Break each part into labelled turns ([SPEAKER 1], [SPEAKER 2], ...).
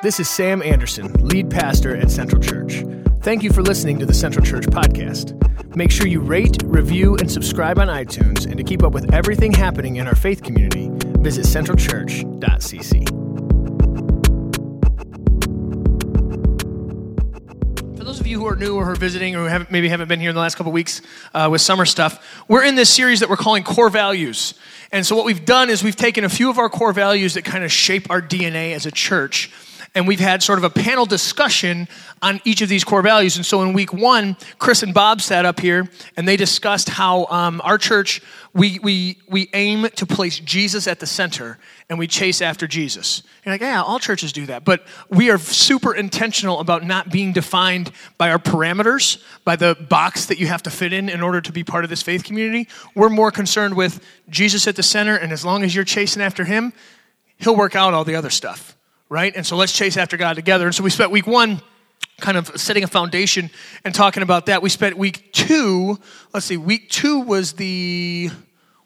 [SPEAKER 1] This is Sam Anderson, lead pastor at Central Church. Thank you for listening to the Central Church podcast. Make sure you rate, review, and subscribe on iTunes. And to keep up with everything happening in our faith community, visit centralchurch.cc. For those of you who are new or who are visiting or who haven't, maybe haven't been here in the last couple weeks uh, with summer stuff, we're in this series that we're calling Core Values. And so, what we've done is we've taken a few of our core values that kind of shape our DNA as a church and we've had sort of a panel discussion on each of these core values. And so in week one, Chris and Bob sat up here and they discussed how um, our church, we, we, we aim to place Jesus at the center and we chase after Jesus. You're like, yeah, all churches do that. But we are super intentional about not being defined by our parameters, by the box that you have to fit in in order to be part of this faith community. We're more concerned with Jesus at the center, and as long as you're chasing after him, he'll work out all the other stuff right? And so let's chase after God together. And so we spent week one kind of setting a foundation and talking about that. We spent week two, let's see, week two was the,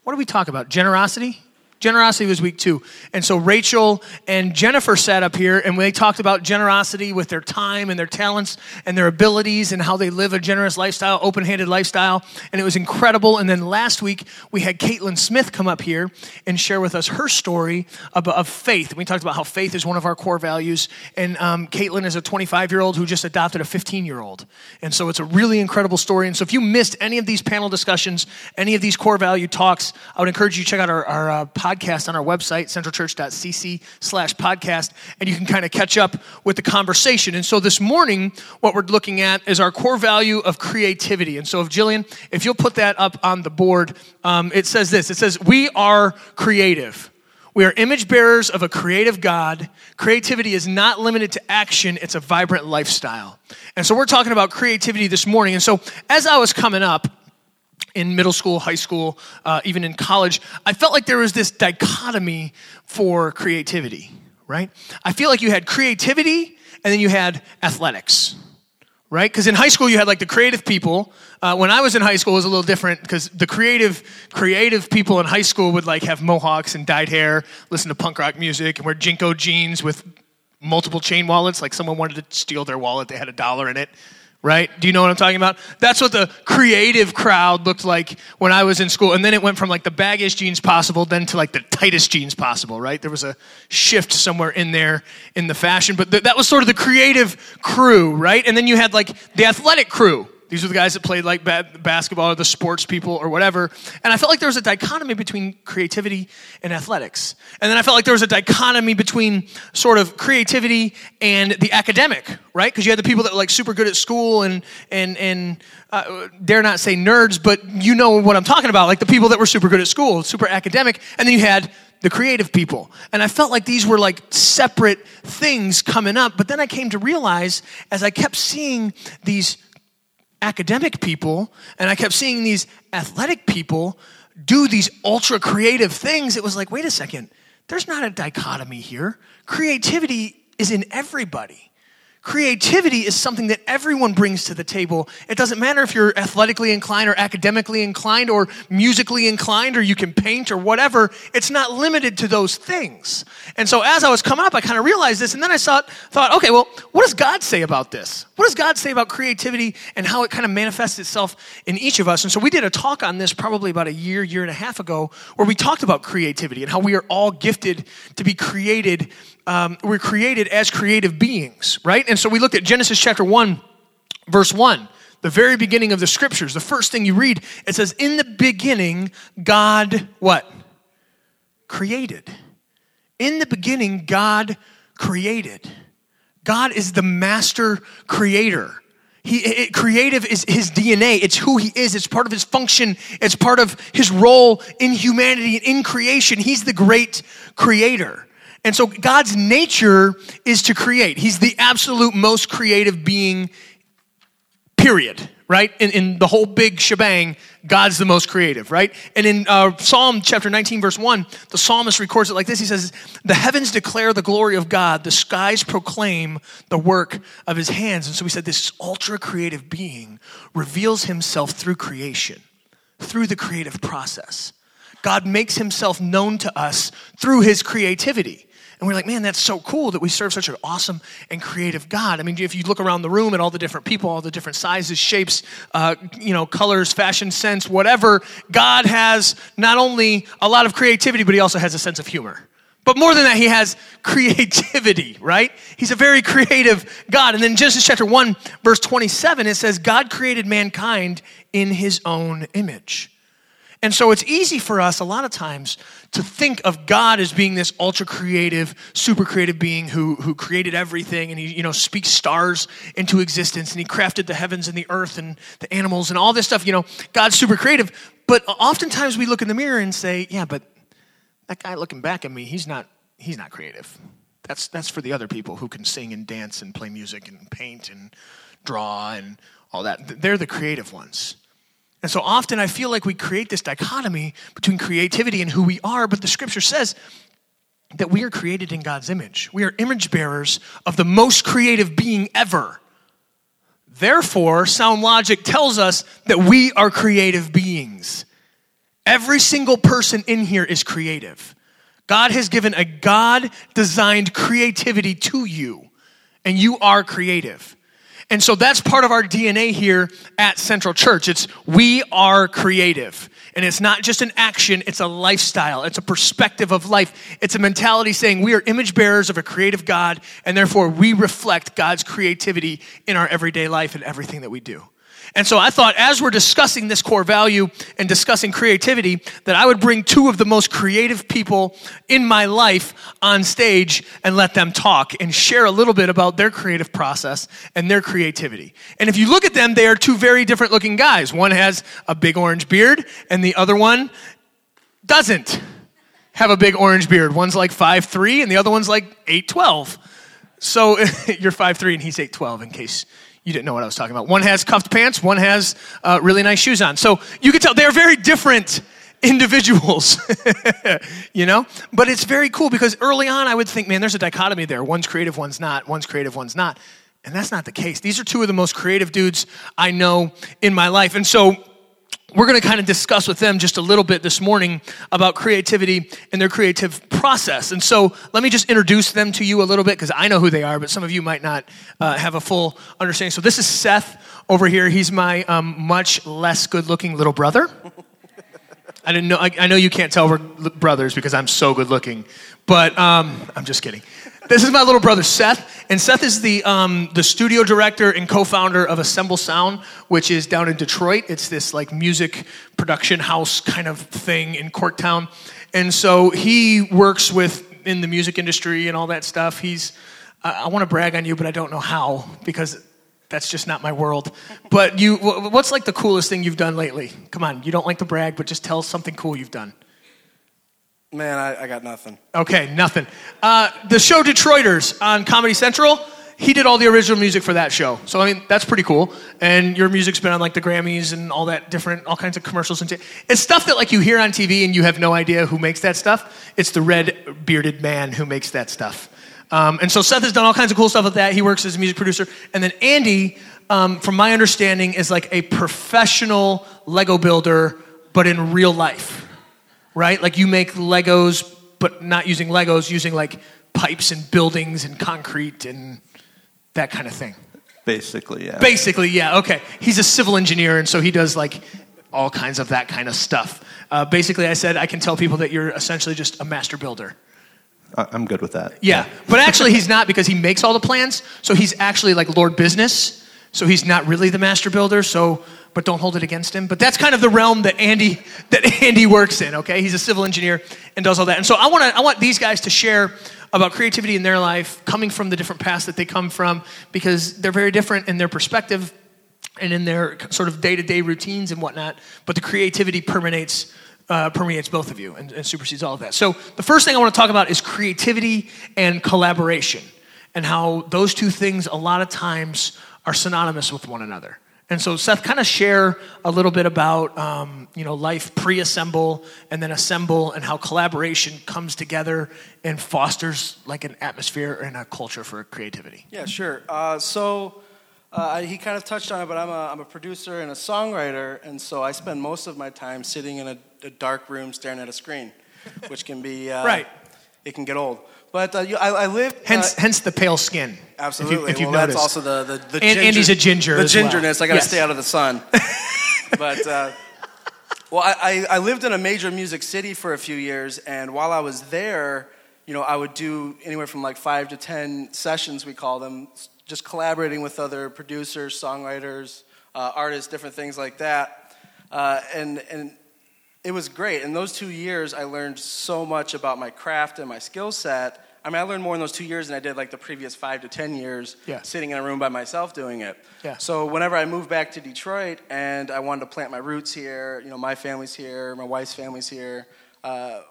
[SPEAKER 1] what did we talk about? Generosity? Generosity was week two. And so Rachel and Jennifer sat up here and they talked about generosity with their time and their talents and their abilities and how they live a generous lifestyle, open handed lifestyle. And it was incredible. And then last week, we had Caitlin Smith come up here and share with us her story of, of faith. We talked about how faith is one of our core values. And um, Caitlin is a 25 year old who just adopted a 15 year old. And so it's a really incredible story. And so if you missed any of these panel discussions, any of these core value talks, I would encourage you to check out our, uh, podcast podcast on our website, centralchurch.cc slash podcast, and you can kind of catch up with the conversation. And so this morning, what we're looking at is our core value of creativity. And so if Jillian, if you'll put that up on the board, um, it says this, it says, we are creative. We are image bearers of a creative God. Creativity is not limited to action, it's a vibrant lifestyle. And so we're talking about creativity this morning. And so as I was coming up, in middle school, high school, uh, even in college, I felt like there was this dichotomy for creativity, right? I feel like you had creativity and then you had athletics, right? Because in high school you had like the creative people. Uh, when I was in high school, it was a little different because the creative, creative people in high school would like have mohawks and dyed hair, listen to punk rock music, and wear JNCO jeans with multiple chain wallets. Like someone wanted to steal their wallet, they had a dollar in it right? Do you know what I'm talking about? That's what the creative crowd looked like when I was in school. And then it went from like the baggiest jeans possible then to like the tightest jeans possible, right? There was a shift somewhere in there in the fashion, but th- that was sort of the creative crew, right? And then you had like the athletic crew. These were the guys that played like basketball or the sports people or whatever. And I felt like there was a dichotomy between creativity and athletics. And then I felt like there was a dichotomy between sort of creativity and the academic, right? Because you had the people that were like super good at school and, and, and uh, dare not say nerds, but you know what I'm talking about. Like the people that were super good at school, super academic. And then you had the creative people. And I felt like these were like separate things coming up. But then I came to realize as I kept seeing these academic people and I kept seeing these athletic people do these ultra creative things, it was like, wait a second, there's not a dichotomy here. Creativity is in everybody. Creativity is something that everyone brings to the table. It doesn't matter if you're athletically inclined or academically inclined or musically inclined or you can paint or whatever. It's not limited to those things. And so as I was coming up, I kind of realized this and then I thought, thought, okay, well, what does God say about this? What does God say about creativity and how it kind of manifests itself in each of us? And so we did a talk on this probably about a year, year and a half ago where we talked about creativity and how we are all gifted to be created um, we're created as creative beings, right? And so we looked at Genesis chapter 1, verse 1, the very beginning of the scriptures. The first thing you read, it says, In the beginning, God, what? Created. In the beginning, God created. God is the master creator. He, it, creative is his DNA. It's who he is. It's part of his function. It's part of his role in humanity and in creation. He's the great creator. And so God's nature is to create. He's the absolute most creative being, period, right? In, in the whole big shebang, God's the most creative, right? And in uh, Psalm chapter 19, verse 1, the psalmist records it like this He says, The heavens declare the glory of God, the skies proclaim the work of his hands. And so he said, This ultra creative being reveals himself through creation, through the creative process. God makes himself known to us through his creativity. And we're like, man, that's so cool that we serve such an awesome and creative God. I mean, if you look around the room at all the different people, all the different sizes, shapes, uh, you know, colors, fashion sense, whatever, God has not only a lot of creativity, but he also has a sense of humor. But more than that, he has creativity, right? He's a very creative God. And then Genesis chapter 1, verse 27, it says, God created mankind in his own image. And so it's easy for us a lot of times to think of God as being this ultra creative, super creative being who, who created everything and he, you know, speaks stars into existence and he crafted the heavens and the earth and the animals and all this stuff. You know, God's super creative. But oftentimes we look in the mirror and say, yeah, but that guy looking back at me, he's not, he's not creative. That's, that's for the other people who can sing and dance and play music and paint and draw and all that. They're the creative ones. And so often I feel like we create this dichotomy between creativity and who we are, but the scripture says that we are created in God's image. We are image bearers of the most creative being ever. Therefore, sound logic tells us that we are creative beings. Every single person in here is creative. God has given a God designed creativity to you, and you are creative. And so that's part of our DNA here at Central Church. It's we are creative. And it's not just an action, it's a lifestyle. It's a perspective of life. It's a mentality saying we are image bearers of a creative God, and therefore we reflect God's creativity in our everyday life and everything that we do. And so I thought, as we're discussing this core value and discussing creativity, that I would bring two of the most creative people in my life on stage and let them talk and share a little bit about their creative process and their creativity. And if you look at them, they are two very different looking guys. One has a big orange beard, and the other one doesn't have a big orange beard. One's like five three, and the other one's like 8'12. So you're five three, and he's 8'12, in case you didn't know what I was talking about. One has cuffed pants, one has uh, really nice shoes on. So you can tell they're very different individuals, you know? But it's very cool because early on I would think, man, there's a dichotomy there. One's creative, one's not. One's creative, one's not. And that's not the case. These are two of the most creative dudes I know in my life. And so we're going to kind of discuss with them just a little bit this morning about creativity and their creative process. And so let me just introduce them to you a little bit because I know who they are, but some of you might not uh, have a full understanding. So this is Seth over here. He's my um, much less good looking little brother. I didn't know. I, I, know you can't tell we're brothers because I'm so good looking, but um, I'm just kidding. This is my little brother Seth, and Seth is the um, the studio director and co-founder of Assemble Sound, which is down in Detroit. It's this like music production house kind of thing in Corktown, and so he works with in the music industry and all that stuff. He's I, I want to brag on you, but I don't know how because that's just not my world. But you, what's like the coolest thing you've done lately? Come on, you don't like to brag, but just tell something cool you've done.
[SPEAKER 2] Man, I, I got nothing.
[SPEAKER 1] Okay, nothing. Uh, the show Detroiters on Comedy Central, he did all the original music for that show. So, I mean, that's pretty cool. And your music's been on like the Grammys and all that different, all kinds of commercials. And t- it's stuff that like you hear on TV and you have no idea who makes that stuff. It's the red bearded man who makes that stuff. Um, and so Seth has done all kinds of cool stuff with that. He works as a music producer. And then Andy, um, from my understanding, is like a professional Lego builder, but in real life right? Like you make Legos, but not using Legos, using like pipes and buildings and concrete and that kind of thing.
[SPEAKER 3] Basically, yeah.
[SPEAKER 1] Basically, yeah. Okay. He's a civil engineer, and so he does like all kinds of that kind of stuff. Uh, basically, I said I can tell people that you're essentially just a master builder.
[SPEAKER 3] I'm good with that.
[SPEAKER 1] Yeah, but actually, he's not because he makes all the plans. So he's actually like Lord Business. So he's not really the master builder. So but don't hold it against him. But that's kind of the realm that Andy that Andy works in. Okay, he's a civil engineer and does all that. And so I want to I want these guys to share about creativity in their life, coming from the different paths that they come from, because they're very different in their perspective and in their sort of day to day routines and whatnot. But the creativity permeates. Uh, permeates both of you and, and supersedes all of that. So, the first thing I want to talk about is creativity and collaboration, and how those two things a lot of times are synonymous with one another. And so, Seth, kind of share a little bit about um, you know life pre-assemble and then assemble, and how collaboration comes together and fosters like an atmosphere and a culture for creativity.
[SPEAKER 2] Yeah, sure. Uh, so uh, he kind of touched on it, but I'm a, I'm a producer and a songwriter, and so I spend most of my time sitting in a, a dark room staring at a screen, which can be uh,
[SPEAKER 1] right.
[SPEAKER 2] It can get old. But uh, you, I, I lived.
[SPEAKER 1] Hence,
[SPEAKER 2] uh,
[SPEAKER 1] hence the pale skin.
[SPEAKER 2] absolutely.
[SPEAKER 1] If, you, if you've
[SPEAKER 2] well,
[SPEAKER 1] noticed.
[SPEAKER 2] that's also the the, the
[SPEAKER 1] And
[SPEAKER 2] ginger,
[SPEAKER 1] Andy's a ginger
[SPEAKER 2] The
[SPEAKER 1] as well.
[SPEAKER 2] gingerness. I got to
[SPEAKER 1] Yes.
[SPEAKER 2] stay out of the sun. but uh, well, I, I I lived in a major music city for a few years, and while I was there, you know, I would do anywhere from like five to ten sessions, we call them, just collaborating with other producers, songwriters, uh, artists, different things like that, uh, and and it was great. In those two years, I learned so much about my craft and my skill set. I mean, I learned more in those two years than I did like the previous five to ten years
[SPEAKER 1] Yeah.
[SPEAKER 2] sitting in a room by myself doing it.
[SPEAKER 1] Yeah.
[SPEAKER 2] So whenever I moved back to Detroit and I wanted to plant my roots here, you know, my family's here, my wife's family's here, uh,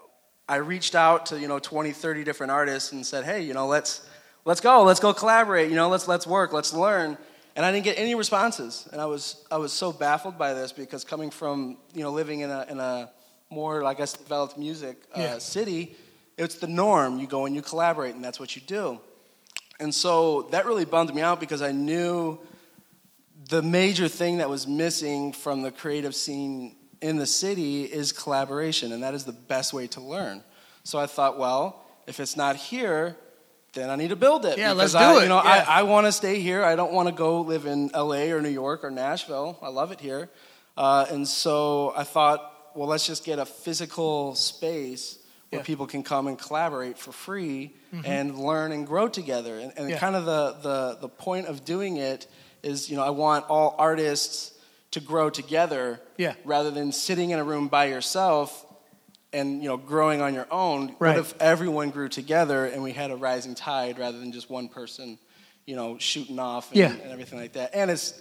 [SPEAKER 2] I reached out to, you know, 20, 30 different artists and said, hey, you know, let's, let's go, let's go collaborate, you know, let's, let's work, let's learn. And I didn't get any responses. And I was, I was so baffled by this because coming from, you know, living in a, in a more, I guess, developed music uh,
[SPEAKER 1] Yeah.
[SPEAKER 2] city, it's the norm. You go and you collaborate, and that's what you do. And so that really bummed me out because I knew the major thing that was missing from the creative scene in the city is collaboration, and that is the best way to learn. So I thought, well, if it's not here, then I need to build it.
[SPEAKER 1] Yeah,
[SPEAKER 2] because
[SPEAKER 1] let's do
[SPEAKER 2] I,
[SPEAKER 1] it.
[SPEAKER 2] You know,
[SPEAKER 1] Yeah.
[SPEAKER 2] I, I want to stay here. I don't want to go live in L.A. or New York or Nashville. I love it here, uh, and so I thought, well, let's just get a physical space where
[SPEAKER 1] Yeah.
[SPEAKER 2] people can come and collaborate for free and learn and grow together. And, and
[SPEAKER 1] Mm-hmm. Yeah.
[SPEAKER 2] kind of the, the, the point of doing it is, you know, I want all artists to grow together
[SPEAKER 1] Yeah.
[SPEAKER 2] rather than sitting in a room by yourself and, you know, growing on your own.
[SPEAKER 1] Right.
[SPEAKER 2] What if everyone grew together and we had a rising tide rather than just one person, you know, shooting off and,
[SPEAKER 1] Yeah.
[SPEAKER 2] and everything like that? And it's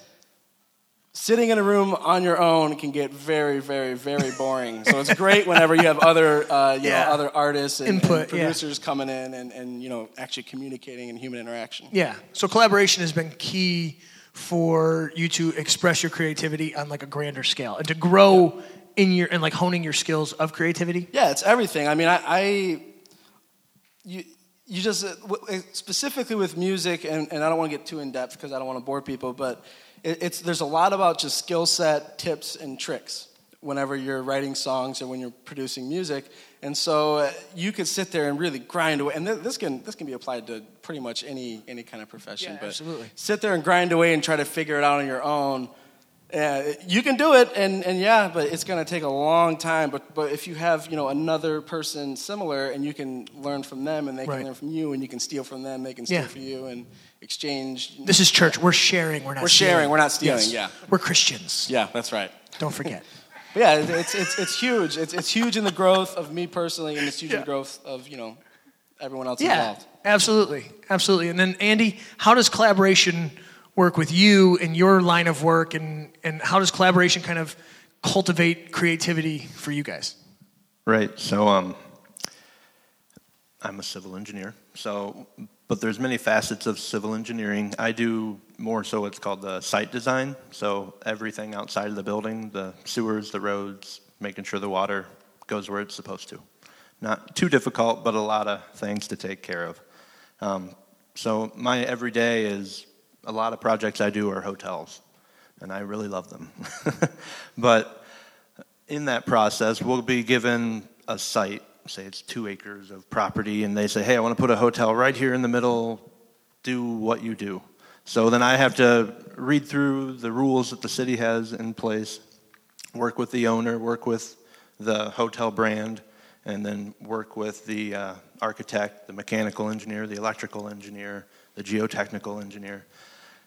[SPEAKER 2] sitting in a room on your own can get very, very, very boring. so it's great whenever you have other, uh, you
[SPEAKER 1] Yeah.
[SPEAKER 2] know, other artists and, and
[SPEAKER 1] Input, yeah.
[SPEAKER 2] producers coming in and, and, you know, actually communicating and human interaction.
[SPEAKER 1] Yeah. So collaboration has been key for you to express your creativity on like a grander scale and to grow in your and like honing your skills of creativity.
[SPEAKER 2] Yeah, it's everything. I mean, I, I you, you just uh, specifically with music, and, and I don't want to get too in depth because I don't want to bore people, but it, it's there's a lot about just skill set, tips, and tricks whenever you're writing songs or when you're producing music. And so uh, you could sit there and really grind away, and th- this can this can be applied to pretty much any any kind of profession.
[SPEAKER 1] Yeah,
[SPEAKER 2] but
[SPEAKER 1] absolutely.
[SPEAKER 2] sit there and grind away and try to figure it out on your own. Yeah, you can do it, and, and yeah, but it's going to take a long time. But but if you have you know another person similar, and you can learn from them, and they
[SPEAKER 1] Right.
[SPEAKER 2] can learn from you, and you can steal from them, they can steal
[SPEAKER 1] Yeah.
[SPEAKER 2] from you, and exchange.
[SPEAKER 1] This is church. We're sharing. We're not.
[SPEAKER 2] We're
[SPEAKER 1] stealing.
[SPEAKER 2] sharing, we're not stealing,
[SPEAKER 1] Yes.
[SPEAKER 2] yeah.
[SPEAKER 1] We're Christians.
[SPEAKER 2] yeah, that's right.
[SPEAKER 1] Don't forget.
[SPEAKER 2] But yeah, it's it's it's huge. It's it's huge in the growth of me personally, and it's huge in the growth of you know everyone else
[SPEAKER 1] Yeah,
[SPEAKER 2] involved.
[SPEAKER 1] absolutely, absolutely. And then Andy, how does collaboration work with you and your line of work, and and how does collaboration kind of cultivate creativity for you guys?
[SPEAKER 3] Right. So um, I'm a civil engineer. So, but there's many facets of civil engineering. I do more so what's called the site design. So everything outside of the building, the sewers, the roads, making sure the water goes where it's supposed to. Not too difficult, but a lot of things to take care of. Um, so my everyday is a lot of projects I do are hotels, and I really love them. but in that process, we'll be given a site, say it's two acres of property, and they say, hey, I want to put a hotel right here in the middle, do what you do. So then I have to read through the rules that the city has in place, work with the owner, work with the hotel brand, and then work with the uh, architect, the mechanical engineer, the electrical engineer, the geotechnical engineer.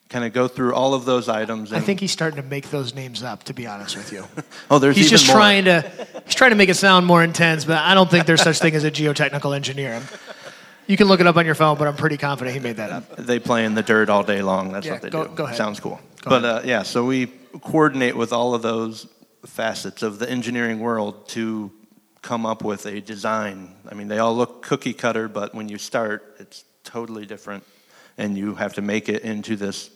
[SPEAKER 3] Kind of go through all of those items.
[SPEAKER 1] I think he's starting to make those names up. To be honest with you,
[SPEAKER 3] oh, there's
[SPEAKER 1] he's just
[SPEAKER 3] more.
[SPEAKER 1] trying to he's trying to make it sound more intense. But I don't think there's such thing as a geotechnical engineer. You can look it up on your phone, but I'm pretty confident he made that up.
[SPEAKER 3] They play in the dirt all day long. That's
[SPEAKER 1] Yeah,
[SPEAKER 3] what they
[SPEAKER 1] go-
[SPEAKER 3] do.
[SPEAKER 1] go ahead.
[SPEAKER 3] Sounds cool.
[SPEAKER 1] Go
[SPEAKER 3] but uh, yeah, so we coordinate with all of those facets of the engineering world to come up with a design. I mean, they all look cookie cutter, but when you start, it's totally different, and you have to make it into this.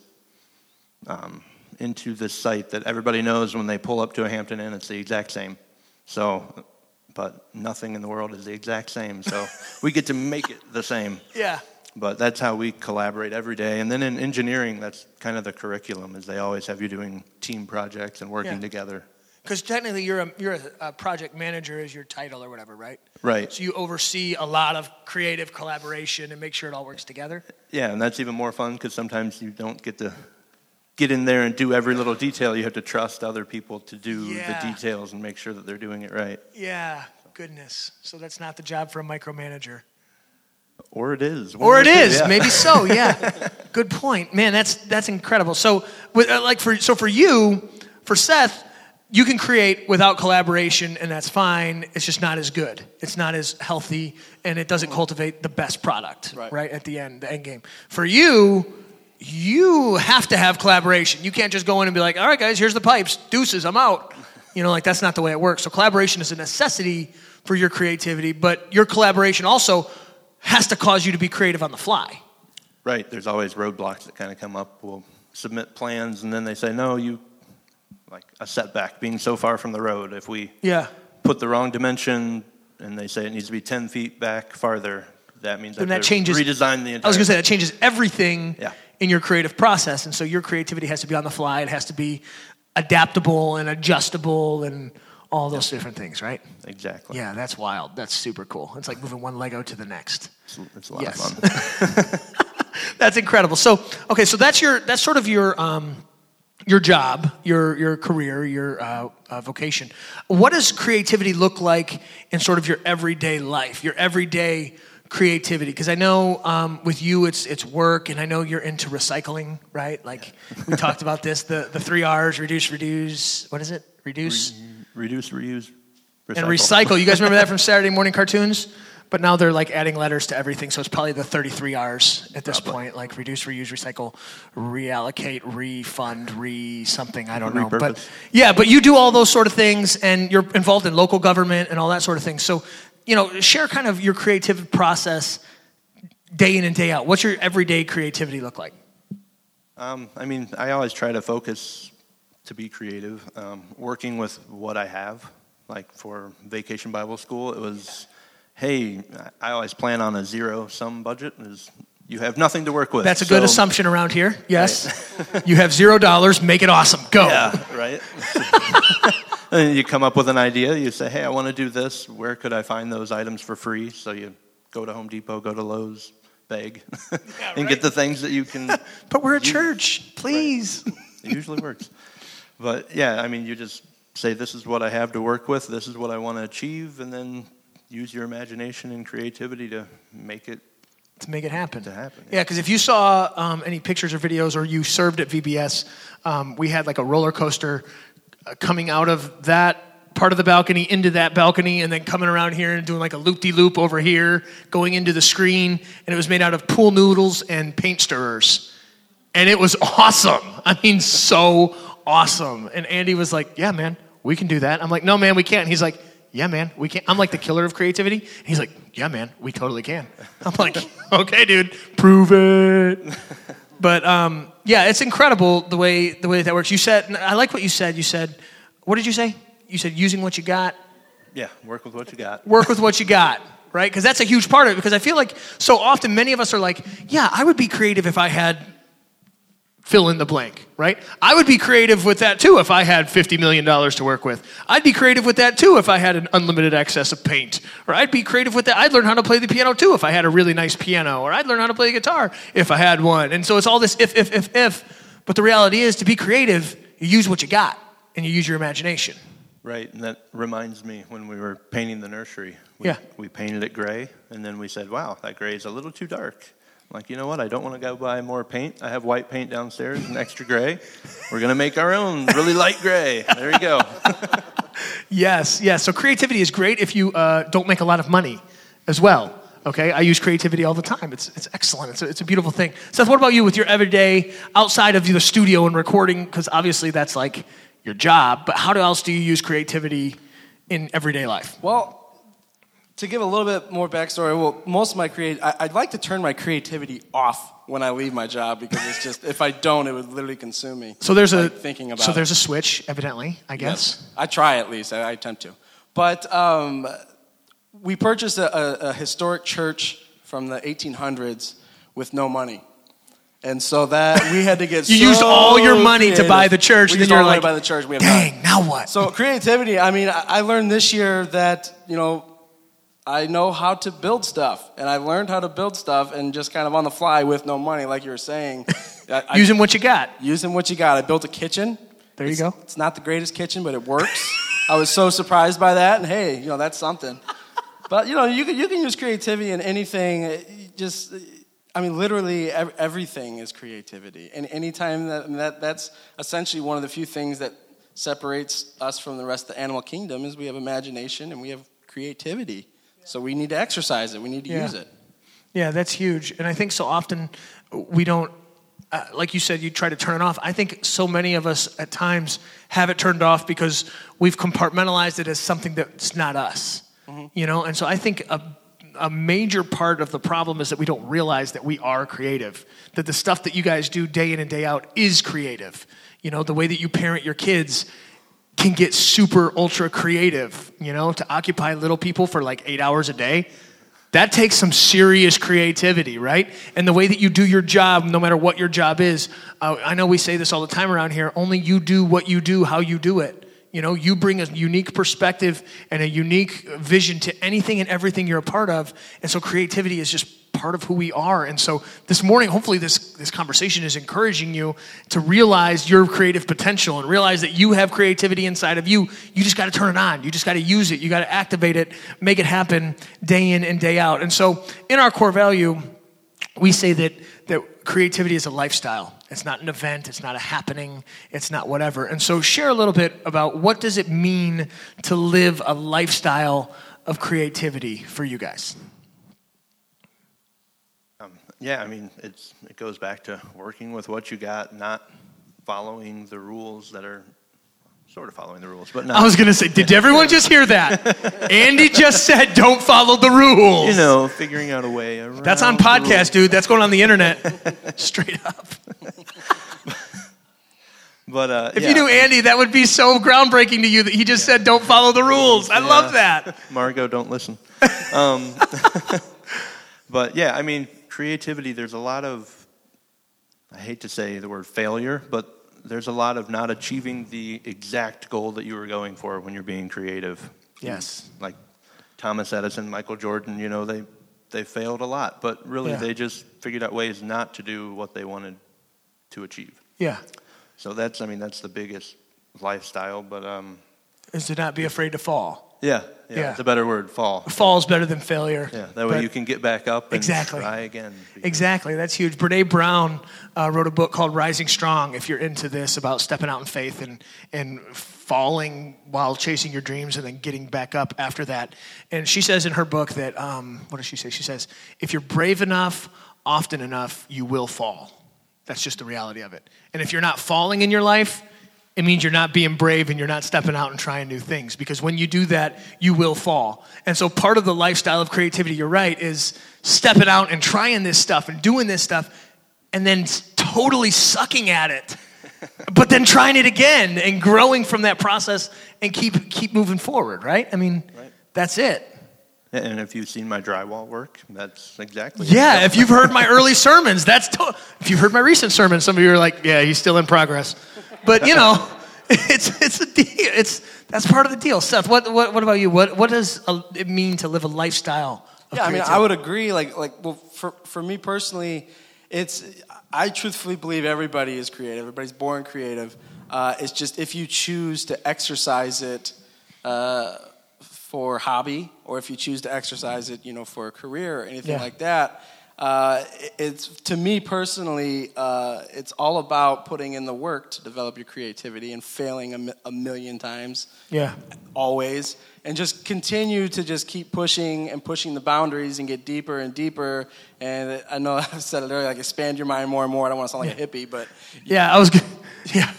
[SPEAKER 3] Um, into this site that everybody knows when they pull up to a Hampton Inn, it's the exact same. So, but nothing in the world is the exact same. So we get to make it the same
[SPEAKER 1] Yeah.
[SPEAKER 3] but that's how we collaborate every day and then in engineering that's kind of the curriculum is they always have you doing team projects and working
[SPEAKER 1] Yeah.
[SPEAKER 3] together
[SPEAKER 1] Because technically, you're a you're a, a project manager is your title or whatever, right?
[SPEAKER 3] Right.
[SPEAKER 1] So you oversee a lot of creative collaboration and make sure it all works together.
[SPEAKER 3] Yeah, and that's even more fun because sometimes you don't get to get in there and do every little detail. You have to trust other people to do
[SPEAKER 1] Yeah.
[SPEAKER 3] the details and make sure that they're doing it right.
[SPEAKER 1] Yeah, goodness. So that's not the job for a micromanager.
[SPEAKER 3] Or it is.
[SPEAKER 1] Or it is,
[SPEAKER 3] yeah.
[SPEAKER 1] maybe so. Yeah, good point, man. That's that's incredible. So, with, uh, like for so for you, for Seth, you can create without collaboration, and that's fine. It's just not as good. It's not as healthy, and it doesn't cultivate the best product.
[SPEAKER 2] Right.
[SPEAKER 1] at the end, the end game. For you, you have to have collaboration. You can't just go in and be like, "All right, guys, here's the pipes. Deuces, I'm out." You know, like that's not the way it works. So collaboration is a necessity for your creativity, but your collaboration also has to cause you to be creative on the fly.
[SPEAKER 3] Right. There's always roadblocks that kind of come up. We'll submit plans, and then they say, no, you, like a setback being so far from the road. If we
[SPEAKER 1] Yeah.
[SPEAKER 3] put the wrong dimension and they say it needs to be 10 feet back farther, that means
[SPEAKER 1] Then
[SPEAKER 3] I
[SPEAKER 1] that
[SPEAKER 3] to
[SPEAKER 1] changes-
[SPEAKER 3] redesign the entire
[SPEAKER 1] I was going to say that changes everything
[SPEAKER 3] Yeah.
[SPEAKER 1] In your creative process. And so your creativity has to be on the fly. It has to be adaptable and adjustable and all those different things, right?
[SPEAKER 3] Exactly.
[SPEAKER 1] Yeah, that's wild. That's super cool. It's like moving one Lego to the next.
[SPEAKER 3] It's, it's a lot
[SPEAKER 1] Yes.
[SPEAKER 3] of fun.
[SPEAKER 1] That's incredible. So, okay, so that's your that's sort of your um, your job, your your career, your uh, uh, vocation. What does creativity look like in sort of your everyday life, your everyday creativity? Because I know um, with you, it's it's work, and I know you're into recycling, right? Like we talked about this, the the three R's: reduce, reduce. What is it? Reduce
[SPEAKER 3] Reduce, reuse, recycle.
[SPEAKER 1] and recycle. You guys remember that from Saturday morning cartoons? But now they're like adding letters to everything, so it's probably the 33 R's at this point, like reduce, reuse, recycle, reallocate, refund, re something. I don't know. But yeah, but you do all those sort of things, and you're involved in local government and all that sort of thing. So, you know, share kind of your creative process day in and day out. What's your everyday creativity look like?
[SPEAKER 3] Um, I mean, I always try to focus to be creative, um, working with what I have. Like for Vacation Bible School, it was, hey, I always plan on a zero sum budget. Is you have nothing to work with.
[SPEAKER 1] That's a good
[SPEAKER 3] So-
[SPEAKER 1] assumption around here. Yes. you have zero dollars, make it awesome. Go.
[SPEAKER 3] Yeah, right. and you come up with an idea. You say, hey, I want to do this. Where could I find those items for free? So you go to Home Depot, go to Lowe's, beg, and
[SPEAKER 1] right.
[SPEAKER 3] get the things that you can.
[SPEAKER 1] But we're a church, please.
[SPEAKER 3] It usually works. But yeah, I mean, you just say, this is what I have to work with, this is what I want to achieve, and then use your imagination and creativity to make it.
[SPEAKER 1] to make it happen.
[SPEAKER 3] To happen,
[SPEAKER 1] Yeah, because if you saw um, any pictures or videos, or you served at VBS, um, we had like a roller coaster coming out of that part of the balcony into that balcony, and then coming around here and doing like a loop de loop over here, going into the screen, and it was made out of pool noodles and paint stirrers, and it was awesome. I mean, so awesome. And Andy was like, "Yeah, man, we can do that." I'm like, "No, man, we can't." He's like. Yeah, man, we can't I'm like the killer of creativity. And he's like, yeah, man, we totally can. I'm like, okay, dude, prove it. But um, yeah, it's incredible the way the way that that works. You said, I like what you said. You said, what did you say? You said using what you got,
[SPEAKER 3] Yeah, work with what you got.
[SPEAKER 1] work with what you got, right? Because that's a huge part of it. Because I feel like so often many of us are like, yeah, I would be creative if I had fill in the blank, right? I would be creative with that too if I had $50 million to work with. I'd be creative with that too if I had an unlimited access of paint. Or I'd be creative with that. I'd learn how to play the piano too if I had a really nice piano. Or I'd learn how to play the guitar if I had one. And so it's all this if, if, if, if. But the reality is to be creative, you use what you got and you use your imagination.
[SPEAKER 3] Right, and that reminds me when we were painting the nursery. We,
[SPEAKER 1] Yeah.
[SPEAKER 3] We painted it gray, and then we said, wow, that gray is a little too dark. I'm like, you know what? I don't want to go buy more paint. I have white paint downstairs and extra gray. We're going to make our own really light gray. There you go.
[SPEAKER 1] Yes, yes. So creativity is great if you uh, don't make a lot of money as well. Okay, I use creativity all the time. It's, it's excellent. It's a, it's a beautiful thing. Seth, what about you with your everyday outside of the studio and recording? Because obviously that's like your job. But how else do you use creativity in everyday life?
[SPEAKER 2] Well, to give a little bit more backstory, well, most of my create, I, I'd like to turn my creativity off when I leave my job because it's just if I don't, it would literally consume me.
[SPEAKER 1] So there's a
[SPEAKER 2] thinking about.
[SPEAKER 1] so there's a switch, evidently. I guess.
[SPEAKER 2] Yes. I try at least. I, I attempt to. But um, we purchased a, a, a historic church from the 1800s with no money. And so that we had to get
[SPEAKER 1] You
[SPEAKER 2] so
[SPEAKER 1] used all your money to buy the church,
[SPEAKER 2] We
[SPEAKER 1] and
[SPEAKER 2] used
[SPEAKER 1] then you're
[SPEAKER 2] money
[SPEAKER 1] like,
[SPEAKER 2] to buy the church. We have
[SPEAKER 1] Dang,
[SPEAKER 2] none.
[SPEAKER 1] now what?
[SPEAKER 2] So creativity. I mean, I learned this year that you know I know how to build stuff, and I learned how to build stuff, and just kind of on the fly with no money, like you were saying. I,
[SPEAKER 1] Using what you got.
[SPEAKER 2] using what you got. I built a kitchen.
[SPEAKER 1] There you
[SPEAKER 2] It's-
[SPEAKER 1] go.
[SPEAKER 2] It's not the greatest kitchen, but it works. I was so surprised by that, and hey, you know that's something. But you know, you can you can use creativity in anything. Just, I mean, literally ev- everything is creativity, and anytime that, and that that's essentially one of the few things that separates us from the rest of the animal kingdom is we have imagination and we have creativity. So we need to exercise it. We need to
[SPEAKER 1] Yeah.
[SPEAKER 2] use it.
[SPEAKER 1] Yeah, that's huge. And I think so often we don't, uh, like you said, you try to turn it off. I think so many of us at times have it turned off because we've compartmentalized it as something that's not us. You know, and so I think a, a major part of the problem is that we don't realize that we are creative, that the stuff that you guys do day in and day out is creative. You know, the way that you parent your kids can get super ultra creative, you know, to occupy little people for like eight hours a day. That takes some serious creativity, right? And the way that you do your job, no matter what your job is, uh, I know we say this all the time around here only you do what you do, how you do it. You know, you bring a unique perspective and a unique vision to anything and everything you're a part of. And so creativity is just part of who we are. And so this morning, hopefully, this, this conversation is encouraging you to realize your creative potential and realize that you have creativity inside of you. You just got to turn it on. You just got to use it. You got to activate it, make it happen day in and day out. And so, in our core value, we say that, that creativity is a lifestyle. It's not an event, it's not a happening, it's not whatever. And so share a little bit about what does it mean to live a lifestyle of creativity for you guys?
[SPEAKER 3] Um, yeah, I mean, it's it goes back to working with what you got, not following the rules that are sort of following the rules, but not.
[SPEAKER 1] I was going to say, did everyone just hear that? Andy just said, don't follow the rules.
[SPEAKER 3] you know, figuring out a way around.
[SPEAKER 1] That's on podcast, dude. That's going on the internet. Straight up.
[SPEAKER 3] But uh,
[SPEAKER 1] If
[SPEAKER 3] yeah,
[SPEAKER 1] you knew Andy, that would be so groundbreaking to you that he just said, don't follow the rules. I love that.
[SPEAKER 3] Margot, don't listen. Um, but yeah, I mean, creativity. There's a lot of. I hate to say the word failure, but there's a lot of not achieving the exact goal that you were going for when you're being creative.
[SPEAKER 1] Yes.
[SPEAKER 3] like Thomas Edison, Michael Jordan, you know, they they failed a lot, but really
[SPEAKER 1] Yeah.
[SPEAKER 3] they just figured out ways not to do what they wanted to achieve.
[SPEAKER 1] Yeah.
[SPEAKER 3] So that's I mean that's the biggest lifestyle, but um
[SPEAKER 1] Is to not be afraid to fall.
[SPEAKER 3] Yeah, yeah,
[SPEAKER 1] Yeah.
[SPEAKER 3] it's a better word, fall.
[SPEAKER 1] Fall's better than failure.
[SPEAKER 3] Yeah, that way
[SPEAKER 1] But-
[SPEAKER 3] you can get back up and
[SPEAKER 1] Exactly.
[SPEAKER 3] try again.
[SPEAKER 1] Exactly, that's huge. Brene Brown uh, wrote a book called Rising Strong. If you're into this, about stepping out in faith and and falling while chasing your dreams and then getting back up after that. And she says in her book that um, what does she say? She says if you're brave enough, often enough, you will fall. That's just the reality of it. And if you're not falling in your life, it means you're not being brave and you're not stepping out and trying new things because when you do that, you will fall. And so part of the lifestyle of creativity, you're right, is stepping out and trying this stuff and doing this stuff and then totally sucking at it. but then trying it again and growing from that process and keep keep moving forward, right? I mean,
[SPEAKER 3] Right.
[SPEAKER 1] that's it.
[SPEAKER 3] And if you've seen my drywall work, that's exactly
[SPEAKER 1] Yeah, if you've heard my early sermons, that's to- if you've heard my recent sermons, some of you are like, "Yeah, he's still in progress," but you know, it's it's a deal. It's that's part of the deal. Seth, what what, what about you? What what does a, it mean to live a lifestyle? Of
[SPEAKER 2] Yeah, I mean, I would agree. Like, like, well, for for me personally, it's I truthfully believe everybody is creative. Everybody's born creative. Uh, it's just if you choose to exercise it uh, for hobby, or if you choose to exercise it, you know, for a career or anything
[SPEAKER 1] Yeah.
[SPEAKER 2] like that. Uh, it's to me personally, uh, it's all about putting in the work to develop your creativity and failing a, mi- a million times
[SPEAKER 1] Yeah,
[SPEAKER 2] always and just continue to just keep pushing and pushing the boundaries and get deeper and deeper and i know i've said it earlier like expand your mind more and more i don't want to sound like a hippie but
[SPEAKER 1] yeah. I was. g- Yeah,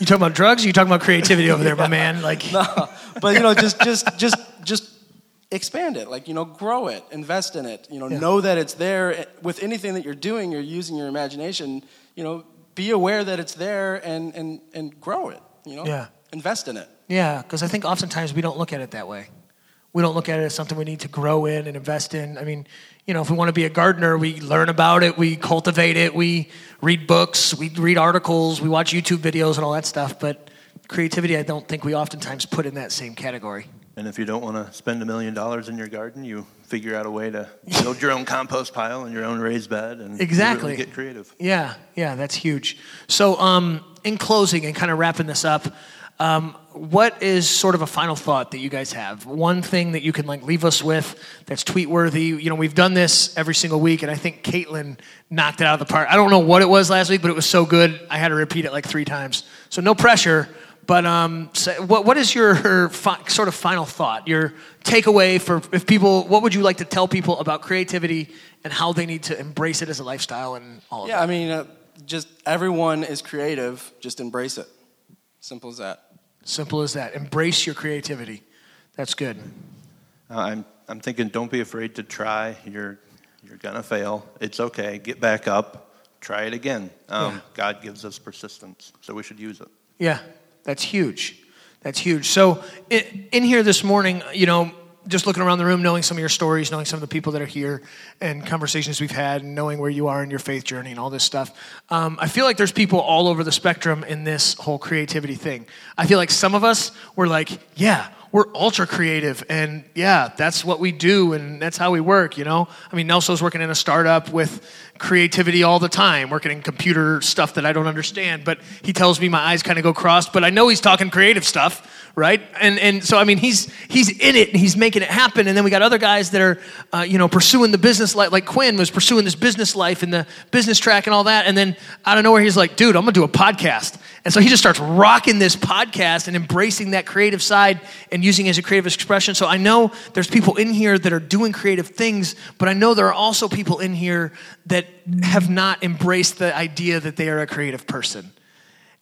[SPEAKER 1] you talking about drugs? Or you talking about creativity over there, my man? Like,
[SPEAKER 2] no but you know just just just just expand it like you know grow it invest in it you know
[SPEAKER 1] Yeah.
[SPEAKER 2] know that it's there eh, with anything that you're doing you're using your imagination you know be aware that it's there and and and grow it you know
[SPEAKER 1] Yeah.
[SPEAKER 2] invest in it
[SPEAKER 1] Yeah, because I think oftentimes we don't look at it that way. We don't look at it as something we need to grow in and invest in. I mean, you know, if we want to be a gardener, we learn about it, we cultivate it, we read books, we read articles, we watch YouTube videos and all that stuff. But creativity, I don't think we oftentimes put in that same category.
[SPEAKER 3] And if you don't want to spend a million dollars in your garden, you figure out a way to build your own compost pile and your own raised bed and
[SPEAKER 1] exactly
[SPEAKER 3] really get creative.
[SPEAKER 1] Yeah, yeah, that's huge. So, um, in closing and kind of wrapping this up, um, what is sort of a final thought that you guys have? One thing that you can like leave us with that's tweet worthy. You know, we've done this every single week, and I think Caitlin knocked it out of the park. I don't know what it was last week, but it was so good I had to repeat it like three times. So no pressure. But um, so what, what is your fi- sort of final thought, your takeaway for if people? What would you like to tell people about creativity and how they need to embrace it as a lifestyle and all of
[SPEAKER 2] Yeah,
[SPEAKER 1] that?
[SPEAKER 2] I mean, uh, just everyone is creative. Just embrace it. Simple as that.
[SPEAKER 1] Simple as that. Embrace your creativity. That's good.
[SPEAKER 3] Uh, I'm, I'm thinking don't be afraid to try. You're, you're going to fail. It's okay. Get back up. Try it again. Um,
[SPEAKER 1] Yeah.
[SPEAKER 3] God gives us persistence, so we should use it.
[SPEAKER 1] Yeah, that's huge. That's huge. So, in, here this morning, you know, just looking around the room, knowing some of your stories, knowing some of the people that are here, and conversations we've had, and knowing where you are in your faith journey and all this stuff, um, I feel like there's people all over the spectrum in this whole creativity thing. I feel like some of us were like, yeah, we're ultra creative, and yeah, that's what we do, and that's how we work, you know? I mean, Nelson's working in a startup with creativity all the time, working in computer stuff that I don't understand, but he tells me my eyes kind of go crossed, but I know he's talking creative stuff, right? And, and so, I mean, he's, he's in it and he's making it happen. And then we got other guys that are, uh, you know, pursuing the business life, like Quinn was pursuing this business life and the business track and all that. And then out of nowhere, he's like, dude, I'm gonna do a podcast. And so he just starts rocking this podcast and embracing that creative side and using it as a creative expression. So I know there's people in here that are doing creative things, but I know there are also people in here that have not embraced the idea that they are a creative person.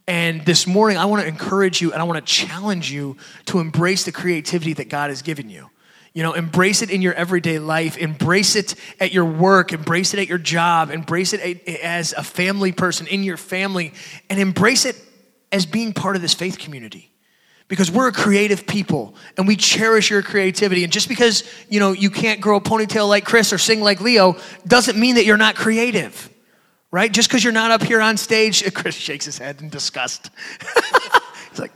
[SPEAKER 1] And this morning, I want to encourage you and I want to challenge you to embrace the creativity that God has given you. You know, embrace it in your everyday life, embrace it at your work, embrace it at your job, embrace it as a family person in your family, and embrace it as being part of this faith community because we're a creative people and we cherish your creativity. And just because you know you can't grow a ponytail like chris or sing like leo doesn't mean that you're not creative right? Just because you're not up here on stage chris shakes his head in disgust. He's like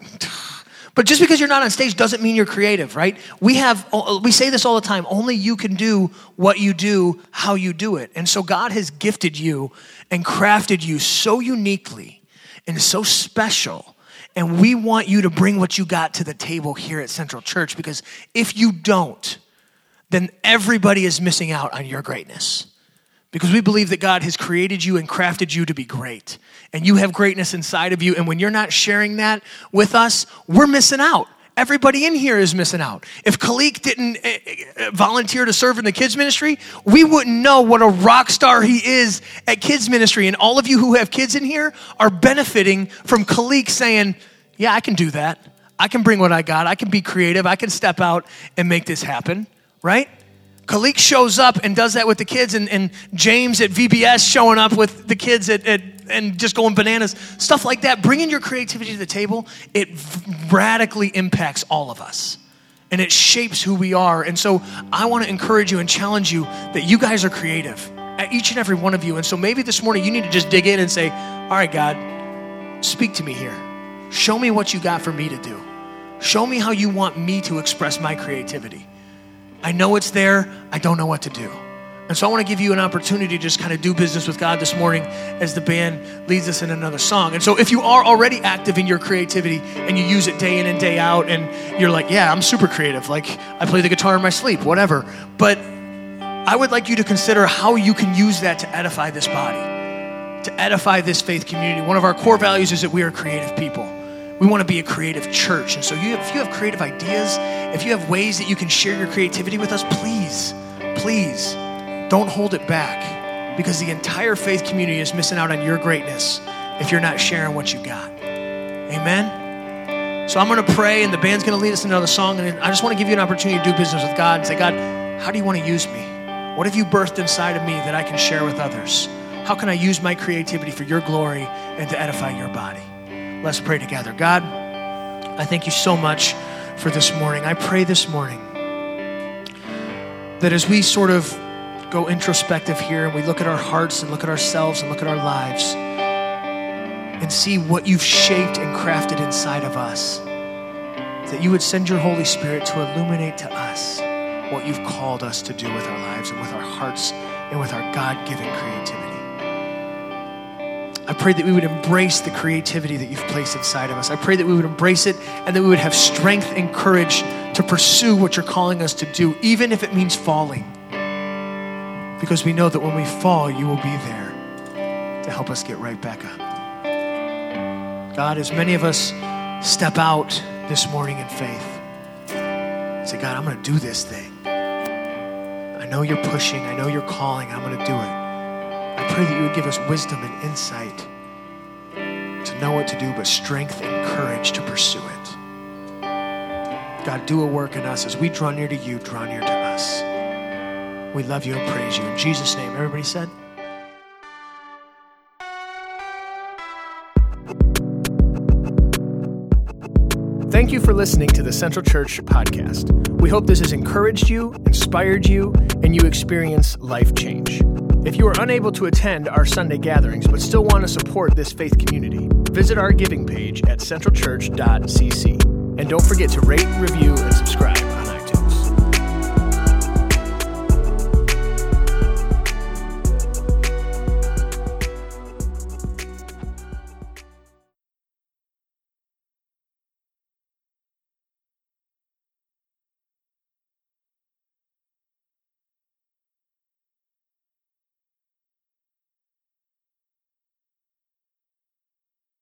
[SPEAKER 1] but just because you're not on stage doesn't mean you're creative right? We have we say this all the time only you can do what you do how you do it. And so god has gifted you and crafted you so uniquely and so special and we want you to bring what you got to the table here at Central Church because if you don't, then everybody is missing out on your greatness. Because we believe that God has created you and crafted you to be great. And you have greatness inside of you. And when you're not sharing that with us, we're missing out. Everybody in here is missing out. If Khalik didn't eh, eh, volunteer to serve in the kids ministry, we wouldn't know what a rock star he is at kids ministry. And all of you who have kids in here are benefiting from Khalik saying, Yeah, I can do that. I can bring what I got. I can be creative. I can step out and make this happen, right? Khalik shows up and does that with the kids, and, and James at VBS showing up with the kids at, at, and just going bananas. Stuff like that. Bringing your creativity to the table, it radically impacts all of us. And it shapes who we are. And so I want to encourage you and challenge you that you guys are creative, at each and every one of you. And so maybe this morning you need to just dig in and say, All right, God, speak to me here. Show me what you got for me to do. Show me how you want me to express my creativity. I know it's there, I don't know what to do. And so I want to give you an opportunity to just kind of do business with God this morning as the band leads us in another song. And so if you are already active in your creativity and you use it day in and day out, and you're like, yeah, I'm super creative, like I play the guitar in my sleep, whatever. But I would like you to consider how you can use that to edify this body, to edify this faith community. One of our core values is that we are creative people. We want to be a creative church. And so you, if you have creative ideas, if you have ways that you can share your creativity with us, please, please don't hold it back because the entire faith community is missing out on your greatness if you're not sharing what you got. Amen? So I'm going to pray and the band's going to lead us into another song. And I just want to give you an opportunity to do business with God and say, God, how do you want to use me? What have you birthed inside of me that I can share with others? How can I use my creativity for your glory and to edify your body? Let's pray together. God, I thank you so much for this morning. I pray this morning that as we sort of go introspective here and we look at our hearts and look at ourselves and look at our lives and see what you've shaped and crafted inside of us, that you would send your Holy Spirit to illuminate to us what you've called us to do with our lives and with our hearts and with our God given creativity. I pray that we would embrace the creativity that you've placed inside of us. I pray that we would embrace it and that we would have strength and courage to pursue what you're calling us to do, even if it means falling. Because we know that when we fall, you will be there to help us get right back up. God, as many of us step out this morning in faith, say, God, I'm going to do this thing. I know you're pushing, I know you're calling, I'm going to do it. Pray that you would give us wisdom and insight to know what to do, but strength and courage to pursue it. God, do a work in us as we draw near to you, draw near to us. We love you and praise you. In Jesus' name, everybody said, Thank you for listening to the Central Church podcast. We hope this has encouraged you, inspired you, and you experience life change. If you are unable to attend our Sunday gatherings but still want to support this faith community, visit our giving page at centralchurch.cc. And don't forget to rate, review, and subscribe.